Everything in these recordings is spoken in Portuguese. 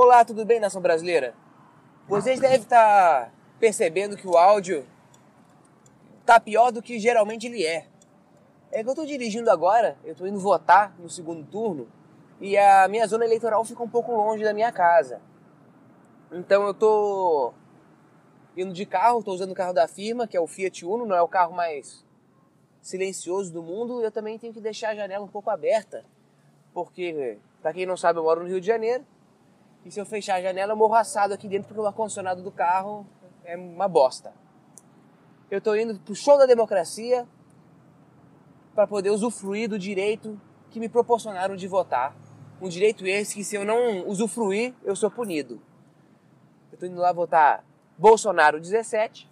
Olá, tudo bem, nação brasileira? Vocês devem estar percebendo que o áudio tá pior do que geralmente ele é. É que eu estou dirigindo agora, eu estou indo votar no segundo turno e a minha zona eleitoral fica um pouco longe da minha casa. Então eu estou indo de carro, estou usando o carro da firma, que é o Fiat Uno, não é o carro mais silencioso do mundo. Eu também tenho que deixar a janela um pouco aberta, porque, para quem não sabe, eu moro no Rio de Janeiro. E se eu fechar a janela, eu morro assado aqui dentro, porque o ar-condicionado do carro é uma bosta. Eu estou indo pro show da democracia para poder usufruir do direito que me proporcionaram de votar. Um direito esse que, se eu não usufruir, eu sou punido. Eu estou indo lá votar Bolsonaro 17,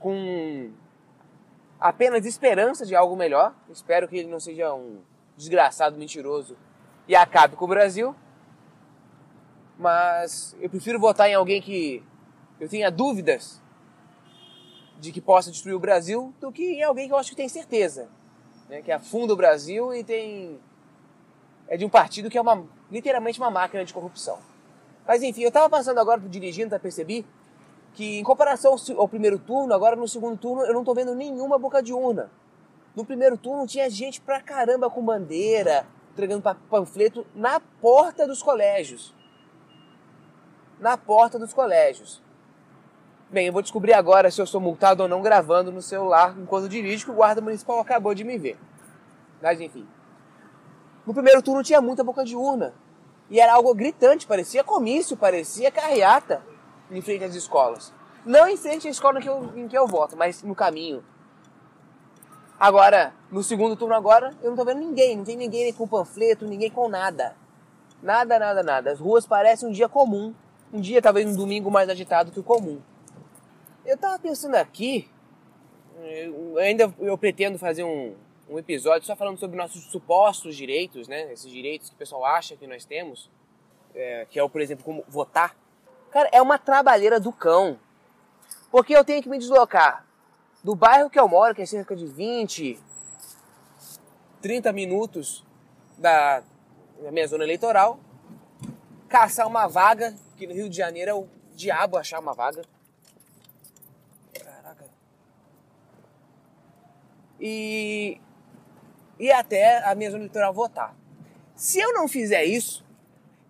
com apenas esperança de algo melhor. Espero que ele não seja um desgraçado mentiroso e acabe com o Brasil. Mas eu prefiro votar em alguém que eu tenha dúvidas de que possa destruir o Brasil do que em alguém que eu acho que tem certeza, né? que afunda o Brasil e tem é de um partido que é uma literalmente uma máquina de corrupção. Mas enfim, eu estava passando agora dirigindo, tá percebi que em comparação ao primeiro turno, agora no segundo turno eu não estou vendo nenhuma boca de urna. No primeiro turno tinha gente pra caramba com bandeira, entregando panfleto na porta dos colégios. Na porta dos colégios. Bem, eu vou descobrir agora se eu sou multado ou não gravando no celular enquanto dirijo, que o guarda municipal acabou de me ver. Mas enfim. No primeiro turno tinha muita boca de urna. E era algo gritante, parecia comício, parecia carreata em frente às escolas. Não em frente à escola em que eu, em que eu voto, mas no caminho. Agora, no segundo turno agora, eu não tô vendo ninguém, não tem ninguém com panfleto, ninguém com nada. Nada, nada, nada. As ruas parecem um dia comum. Um dia, talvez um domingo mais agitado que o comum. Eu tava pensando aqui, eu ainda eu pretendo fazer um, um episódio só falando sobre nossos supostos direitos, né? Esses direitos que o pessoal acha que nós temos, é, que é o, por exemplo, como votar. Cara, é uma trabalheira do cão. Porque eu tenho que me deslocar do bairro que eu moro, que é cerca de 20, 30 minutos da, da minha zona eleitoral, caçar uma vaga, que no Rio de Janeiro é o diabo achar uma vaga. Caraca. E ir até a zona eleitoral votar. Se eu não fizer isso,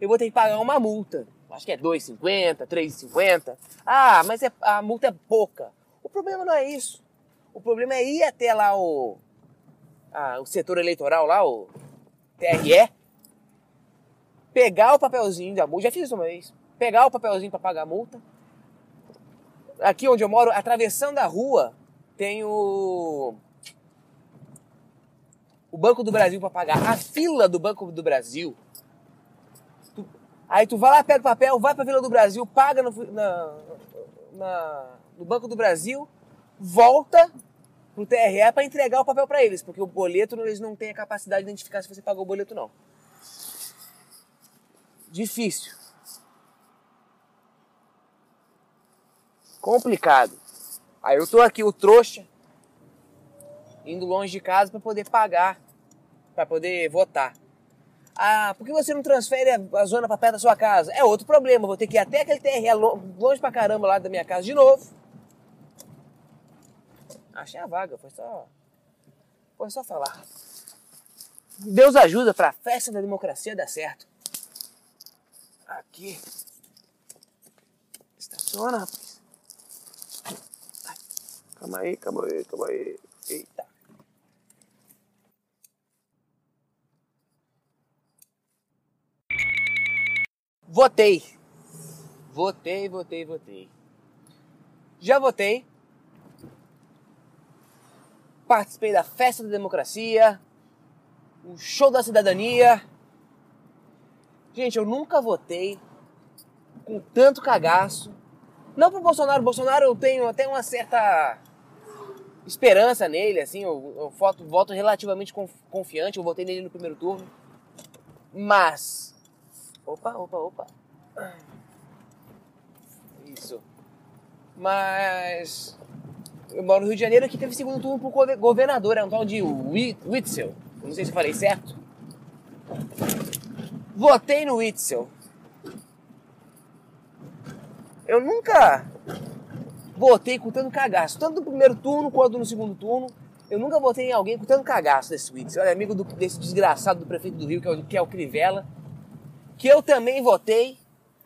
eu vou ter que pagar uma multa. Acho que é 2,50, 3,50. Ah, mas é, a multa é pouca. O problema não é isso. O problema é ir até lá o, a, o setor eleitoral, lá, o TRE, pegar o papelzinho da multa. Já fiz isso uma vez. Pegar o papelzinho para pagar a multa. Aqui onde eu moro, atravessando a rua, tem o o Banco do Brasil para pagar. A fila do Banco do Brasil. Tu, aí tu vai lá, pega o papel, vai para a fila do Brasil, paga no, na, na, no Banco do Brasil, volta pro TRE para entregar o papel para eles, porque o boleto eles não têm a capacidade de identificar se você pagou o boleto não. Difícil. Complicado. Aí eu tô aqui o trouxa indo longe de casa para poder pagar, para poder votar. Ah, por que você não transfere a zona para perto da sua casa? É outro problema, vou ter que ir até aquele TRE longe pra caramba lá da minha casa de novo. Achei a vaga, foi só foi só falar. Deus ajuda para a festa da democracia dar certo. Aqui. Estaciona, rapaz. Calma aí, calma aí, calma aí. Eita. Votei. Votei, votei, votei. Já votei. Participei da festa da democracia, o show da cidadania. Gente, eu nunca votei com tanto cagaço. Não pro Bolsonaro. Bolsonaro eu tenho até uma certa esperança nele, assim. Eu, eu voto, voto relativamente confiante. Eu votei nele no primeiro turno. Mas Opa, opa, opa. Isso. Mas. Eu moro no Rio de Janeiro que teve segundo turno pro governador, é um tal de Witzel. Não sei se eu falei certo. Votei no Witzel. Eu nunca votei com tanto cagaço, tanto no primeiro turno quanto no segundo turno. Eu nunca votei em alguém com tanto cagaço desse Witzel. Olha, amigo do, desse desgraçado do prefeito do Rio, que é, o, que é o Crivella. Que eu também votei.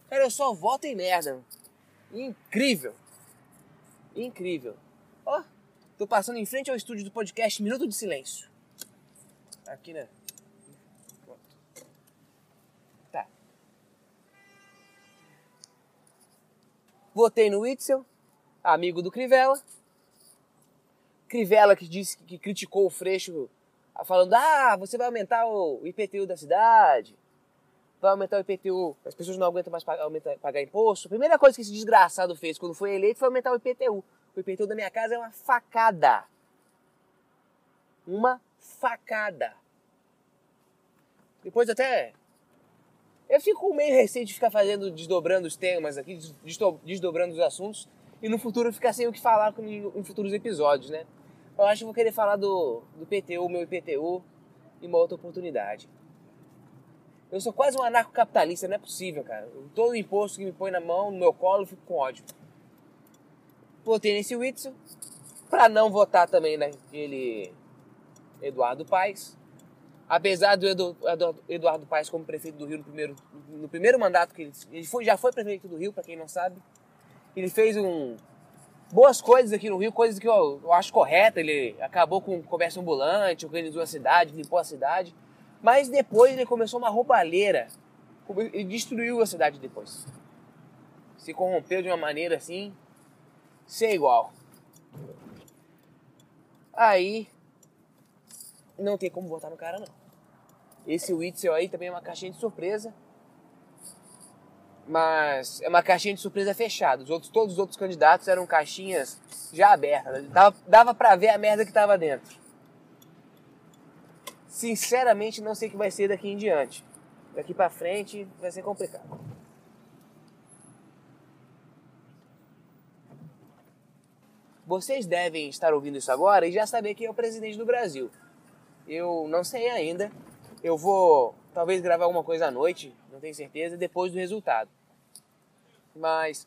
Cara, eu só voto em merda. Incrível. Incrível. Ó, oh, tô passando em frente ao estúdio do podcast Minuto de Silêncio. Aqui, né? Tá. Votei no Witzel, amigo do Crivella. Crivella que disse que criticou o Freixo falando: "Ah, você vai aumentar o IPTU da cidade. Vai aumentar o IPTU, as pessoas não aguentam mais pagar, aumentar, pagar imposto". A primeira coisa que esse desgraçado fez quando foi eleito foi aumentar o IPTU. O IPTU da minha casa é uma facada. Uma facada. Depois até. Eu fico meio receio de ficar fazendo, desdobrando os temas aqui, desdobrando os assuntos, e no futuro ficar sem o que falar em futuros episódios, né? Eu acho que vou querer falar do, do PTU, meu IPTU, em uma outra oportunidade. Eu sou quase um anarcocapitalista, não é possível, cara. Todo imposto que me põe na mão, no meu colo, eu fico com ódio. Votei nesse Whitson, para não votar também naquele Eduardo Paes. Apesar do Eduardo Paes como prefeito do Rio no primeiro, no primeiro mandato que ele, ele foi, já foi prefeito do Rio, para quem não sabe. Ele fez um, boas coisas aqui no Rio, coisas que eu, eu acho correta. Ele acabou com o comércio ambulante, organizou a cidade, limpou a cidade. Mas depois ele começou uma roubalheira e destruiu a cidade depois. Se corrompeu de uma maneira assim ser igual. Aí não tem como votar no cara não. Esse Witzel aí também é uma caixinha de surpresa. Mas é uma caixinha de surpresa fechada. Os outros, todos os outros candidatos eram caixinhas já abertas. Dava, dava pra ver a merda que tava dentro. Sinceramente, não sei o que vai ser daqui em diante. Daqui pra frente vai ser complicado. Vocês devem estar ouvindo isso agora e já saber quem é o presidente do Brasil. Eu não sei ainda. Eu vou talvez gravar alguma coisa à noite, não tenho certeza, depois do resultado. Mas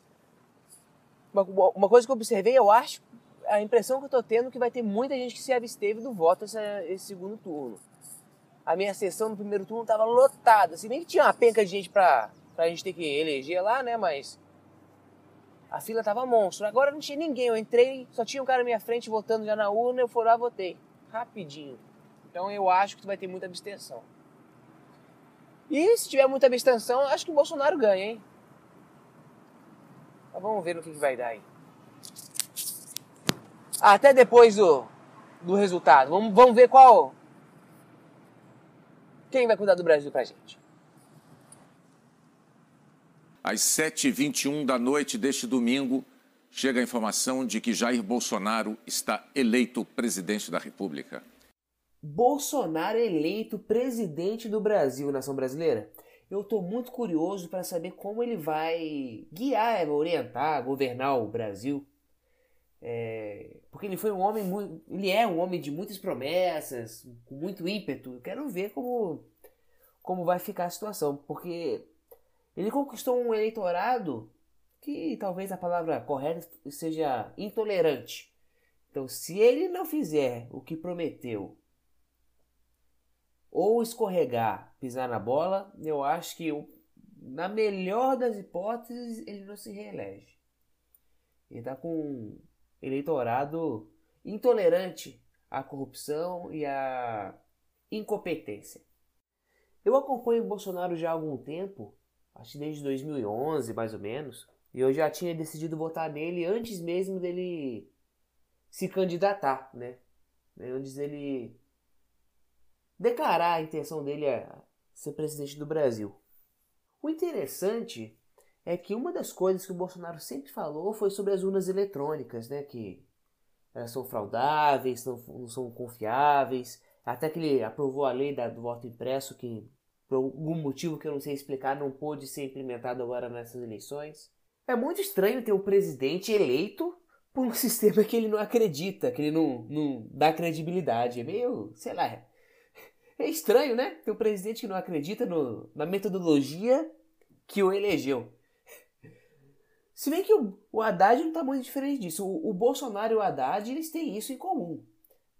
uma, coisa que eu observei, eu acho, a impressão que eu tô tendo é que vai ter muita gente que se absteve do voto essa, esse segundo turno. A minha sessão no primeiro turno estava lotada, assim, nem que tinha uma penca de gente pra, pra gente ter que eleger lá, né, mas a fila tava monstro. Agora não tinha ninguém. Eu entrei, só tinha um cara na minha frente votando já na urna, eu fui lá votei. Rapidinho. Então eu acho que vai ter muita abstenção. E se tiver muita abstenção, acho que o Bolsonaro ganha, hein? Mas vamos ver no que, que vai dar aí. Até depois do, do resultado. Vamos, vamos ver qual. Quem vai cuidar do Brasil pra gente. Às 7h21 da noite deste domingo, chega a informação de que Jair Bolsonaro está eleito presidente da República. Bolsonaro eleito presidente do Brasil, nação brasileira. Eu estou muito curioso para saber como ele vai guiar, orientar, governar o Brasil. É, porque ele foi um homem muito, ele é um homem de muitas promessas, com muito ímpeto. Eu quero ver como como vai ficar a situação, porque ele conquistou um eleitorado que talvez a palavra correta seja intolerante. Então, se ele não fizer o que prometeu, ou escorregar, pisar na bola, eu acho que na melhor das hipóteses ele não se reelege. Ele está com um eleitorado intolerante à corrupção e à incompetência. Eu acompanho o Bolsonaro já há algum tempo acho que desde 2011 mais ou menos, e eu já tinha decidido votar nele antes mesmo dele se candidatar, né? Antes dele declarar a intenção dele a ser presidente do Brasil. O interessante é que uma das coisas que o Bolsonaro sempre falou foi sobre as urnas eletrônicas, né? Que elas são fraudáveis, não, não são confiáveis. Até que ele aprovou a lei da, do voto impresso, que por algum motivo que eu não sei explicar, não pôde ser implementado agora nessas eleições. É muito estranho ter um presidente eleito por um sistema que ele não acredita, que ele não, não dá credibilidade. É meio, sei lá, É estranho, né? Ter um presidente que não acredita no, na metodologia que o elegeu. Se bem que o, o Haddad não está muito diferente disso. O, o, Bolsonaro e o Haddad eles têm isso em comum.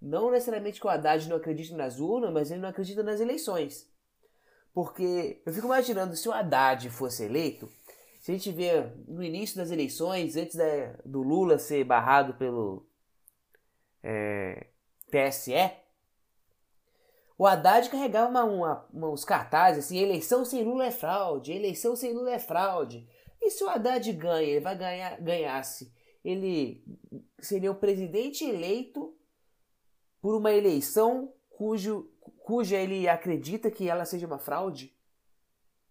Não necessariamente que o Haddad não acredita nas urnas, mas ele não acredita nas eleições. Porque eu fico imaginando se o Haddad fosse eleito, se a gente vê no início das eleições, antes da, do Lula ser barrado pelo é, TSE, o Haddad carregava uma, uma, uma, uns cartazes assim: eleição sem Lula é fraude, eleição sem Lula é fraude. E se o Haddad ganha, ele vai ganhar, ganhasse, ele seria o presidente eleito por uma eleição cujo, cuja ele acredita que ela seja uma fraude?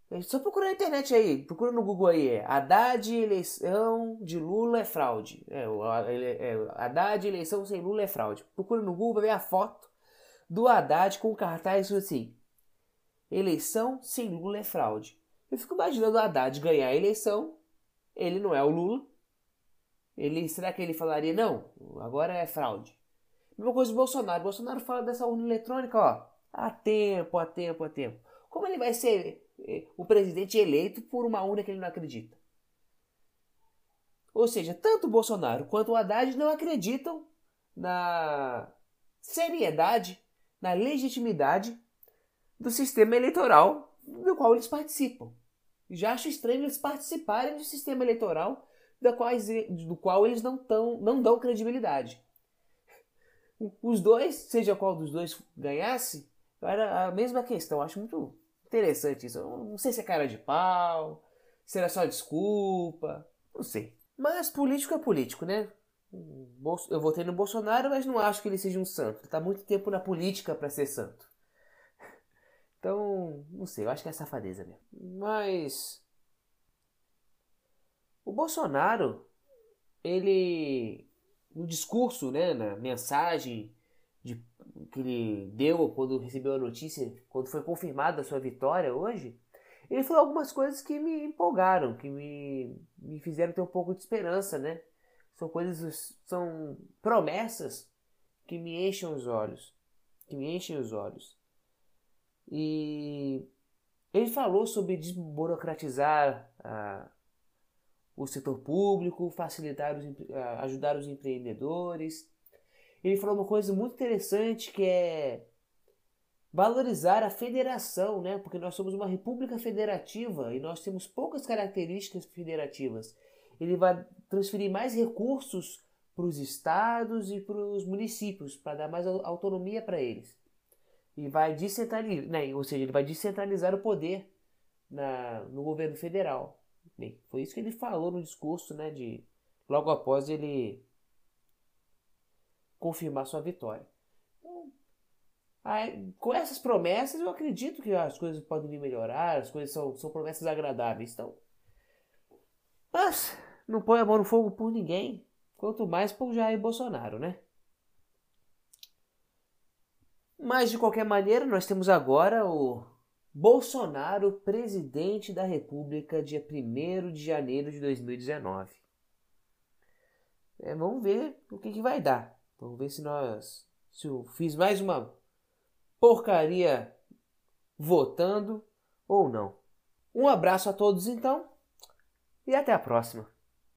É só procura na internet aí, procura no Google aí, é Haddad eleição de Lula é fraude. É, é, Haddad eleição sem Lula é fraude. Procura no Google, vai ver a foto do Haddad com cartaz assim: eleição sem Lula é fraude. Eu fico imaginando o Haddad ganhar a eleição, ele não é o Lula. Ele, será que ele falaria, não, agora é fraude? Mesma coisa do Bolsonaro. O Bolsonaro fala dessa urna eletrônica, ó, há tempo, há tempo, há tempo. Como ele vai ser eh, o presidente eleito por uma urna que ele não acredita? Ou seja, tanto o Bolsonaro quanto o Haddad não acreditam na seriedade, na legitimidade do sistema eleitoral do qual eles participam. Já acho estranho eles participarem do sistema eleitoral do qual, do qual eles não, tão, não dão credibilidade. Os dois, seja qual dos dois ganhasse, era a mesma questão. Acho muito interessante isso. Não sei se é cara de pau, se era só desculpa, não sei. Mas político é político, né? Eu votei no Bolsonaro, mas não acho que ele seja um santo. Ele tá muito tempo na política para ser santo. Então, não sei, eu acho que é safadeza mesmo. Mas. O Bolsonaro, ele. No discurso, né, na mensagem de, que ele deu quando recebeu a notícia, quando foi confirmada a sua vitória hoje, ele falou algumas coisas que me empolgaram, que me, me fizeram ter um pouco de esperança, né? São coisas, são promessas que me enchem os olhos, que me enchem os olhos. E ele falou sobre desburocratizar ah, o setor público, facilitar os, ah, ajudar os empreendedores. Ele falou uma coisa muito interessante que é valorizar a federação, né? Porque nós somos uma república federativa e nós temos poucas características federativas. Ele vai transferir mais recursos para os estados e para os municípios, para dar mais autonomia para eles e vai descentralizar, né, ou seja, ele vai descentralizar o poder na, no governo federal. Bem, foi isso que ele falou no discurso, né, de logo após ele confirmar sua vitória. Então, aí, com essas promessas, eu acredito que as coisas podem melhorar, as coisas são, são promessas agradáveis. Então, mas não põe a mão no fogo por ninguém, quanto mais por Jair Bolsonaro, né? Mas de qualquer maneira, nós temos agora o Bolsonaro, presidente da República, dia 1 de janeiro de 2019. É, vamos ver o que, que vai dar. Vamos ver se nós. Se eu fiz mais uma porcaria votando ou não. Um abraço a todos então e até a próxima.